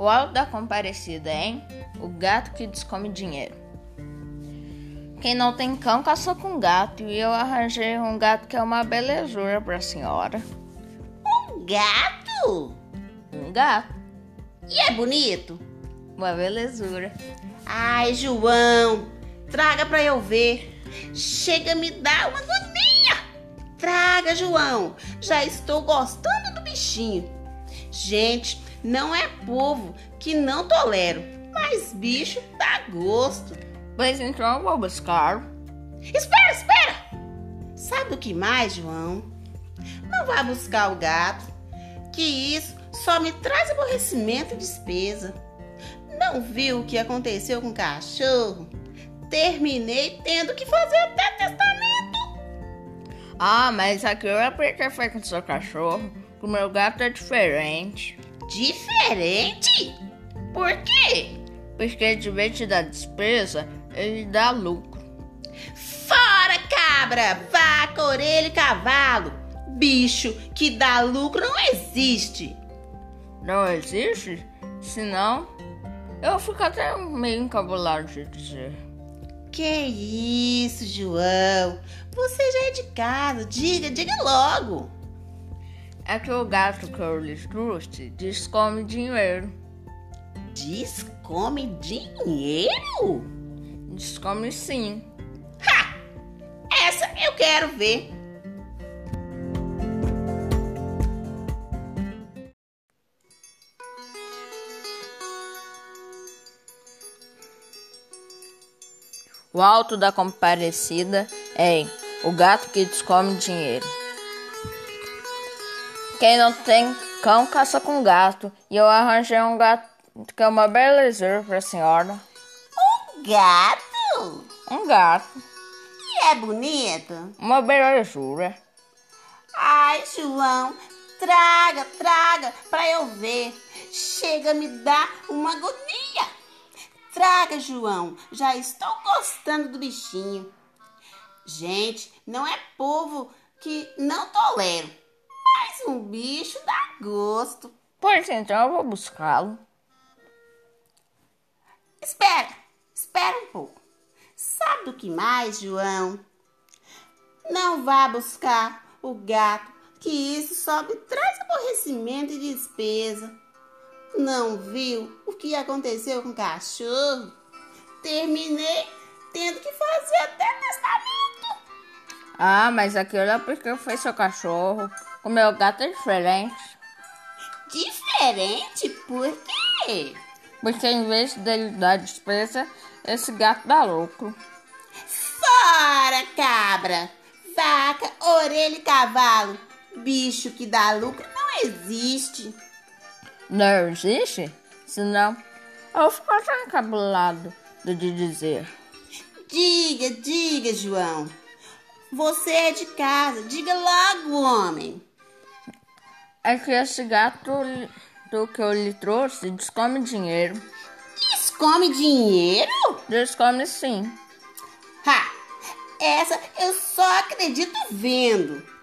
O alto da comparecida, hein? O gato que descome dinheiro. Quem não tem cão caçou com gato e eu arranjei um gato que é uma belezura pra senhora. Um gato? Um gato. E é bonito? Uma belezura. Ai, João, traga pra eu ver. Chega me dar uma agonia. Traga, João. Já estou gostando do bichinho. Gente, não é povo que não tolero, mas bicho dá gosto. Pois então eu vou buscar. Espera, espera! Sabe o que mais, João? Não vá buscar o gato, que isso só me traz aborrecimento e despesa. Não viu o que aconteceu com o cachorro? Terminei tendo que fazer até testamento. Ah, mas aquilo é porque foi com o seu cachorro. O meu gato é diferente. Diferente? Por quê? Porque de vez de dar despesa, ele dá lucro. Fora, cabra, vaca, orelha e cavalo. Bicho que dá lucro não existe. Não existe? Senão, eu fico até meio encabulado de dizer. Que isso, João? Você já é de casa. Diga, diga logo. É que o gato que eu lhes trouxe descome dinheiro. Descome dinheiro? Descome sim. Ha! Essa eu quero ver. O alto da comparecida é o gato que descome dinheiro. Quem não tem cão caça com gato. E eu arranjei um gato que é uma belezura pra senhora. Um gato? Um gato. E é bonito? Uma belezura. Ai, João, traga, traga pra eu ver. Chega a me dar uma agonia. Traga, João. Já estou gostando do bichinho. Gente, não é povo que não tolero. Um bicho dá gosto. Pois então eu vou buscá-lo. Espera, espera um pouco. Sabe do que mais, João? Não vá buscar o gato, que isso só me traz aborrecimento e despesa. Não viu o que aconteceu com o cachorro? Terminei tendo que fazer até testamento. Ah, mas aquilo é porque foi seu cachorro. O meu gato é diferente. Diferente? Por quê? Porque em vez dele dar despesa, esse gato dá lucro. Fora, cabra! Vaca, orelha e cavalo. Bicho que dá lucro não existe. Não existe? Senão, eu fico até encabulado de dizer. Diga, diga, João. Você é de casa, diga logo, homem. É que esse gato do que eu lhe trouxe descome dinheiro. Descome dinheiro? Descome sim. Ha! Essa eu só acredito vendo.